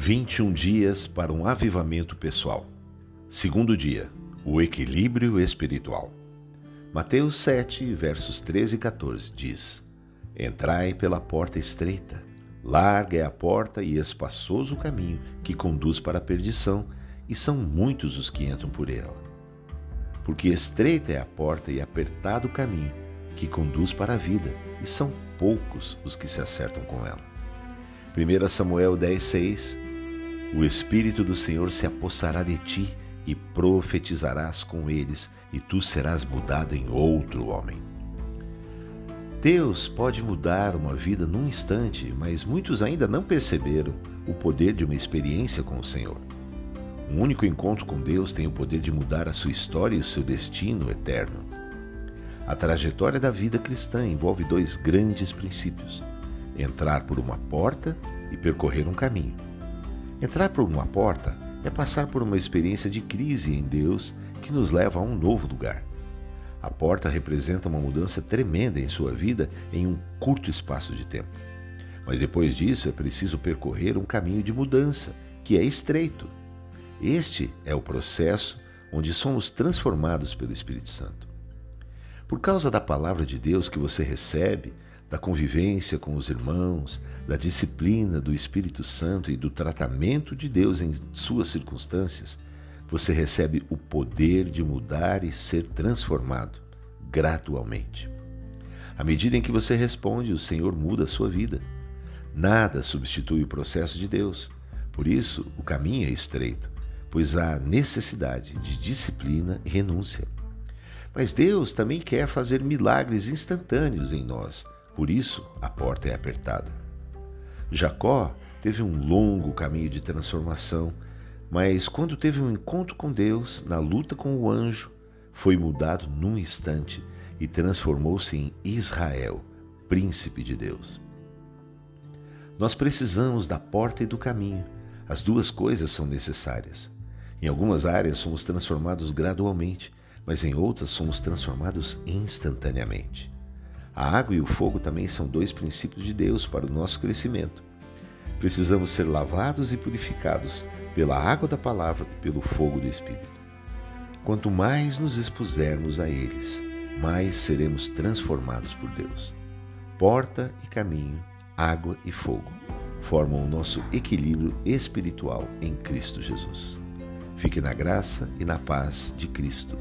21 dias para um avivamento pessoal. Segundo dia, o equilíbrio espiritual. Mateus 7, versos 13 e 14 diz: Entrai pela porta estreita, larga é a porta e espaçoso o caminho que conduz para a perdição, e são muitos os que entram por ela. Porque estreita é a porta e apertado o caminho que conduz para a vida, e são poucos os que se acertam com ela. 1 Samuel 10,6 o Espírito do Senhor se apossará de ti e profetizarás com eles, e tu serás mudado em outro homem. Deus pode mudar uma vida num instante, mas muitos ainda não perceberam o poder de uma experiência com o Senhor. Um único encontro com Deus tem o poder de mudar a sua história e o seu destino eterno. A trajetória da vida cristã envolve dois grandes princípios: entrar por uma porta e percorrer um caminho. Entrar por uma porta é passar por uma experiência de crise em Deus que nos leva a um novo lugar. A porta representa uma mudança tremenda em sua vida em um curto espaço de tempo. Mas depois disso é preciso percorrer um caminho de mudança, que é estreito. Este é o processo onde somos transformados pelo Espírito Santo. Por causa da palavra de Deus que você recebe, da convivência com os irmãos, da disciplina do Espírito Santo e do tratamento de Deus em suas circunstâncias, você recebe o poder de mudar e ser transformado gradualmente. À medida em que você responde, o Senhor muda a sua vida. Nada substitui o processo de Deus. Por isso, o caminho é estreito, pois há necessidade de disciplina e renúncia. Mas Deus também quer fazer milagres instantâneos em nós por isso, a porta é apertada. Jacó teve um longo caminho de transformação, mas quando teve um encontro com Deus, na luta com o anjo, foi mudado num instante e transformou-se em Israel, príncipe de Deus. Nós precisamos da porta e do caminho. As duas coisas são necessárias. Em algumas áreas somos transformados gradualmente, mas em outras somos transformados instantaneamente. A água e o fogo também são dois princípios de Deus para o nosso crescimento. Precisamos ser lavados e purificados pela água da palavra e pelo fogo do Espírito. Quanto mais nos expusermos a eles, mais seremos transformados por Deus. Porta e caminho, água e fogo formam o nosso equilíbrio espiritual em Cristo Jesus. Fique na graça e na paz de Cristo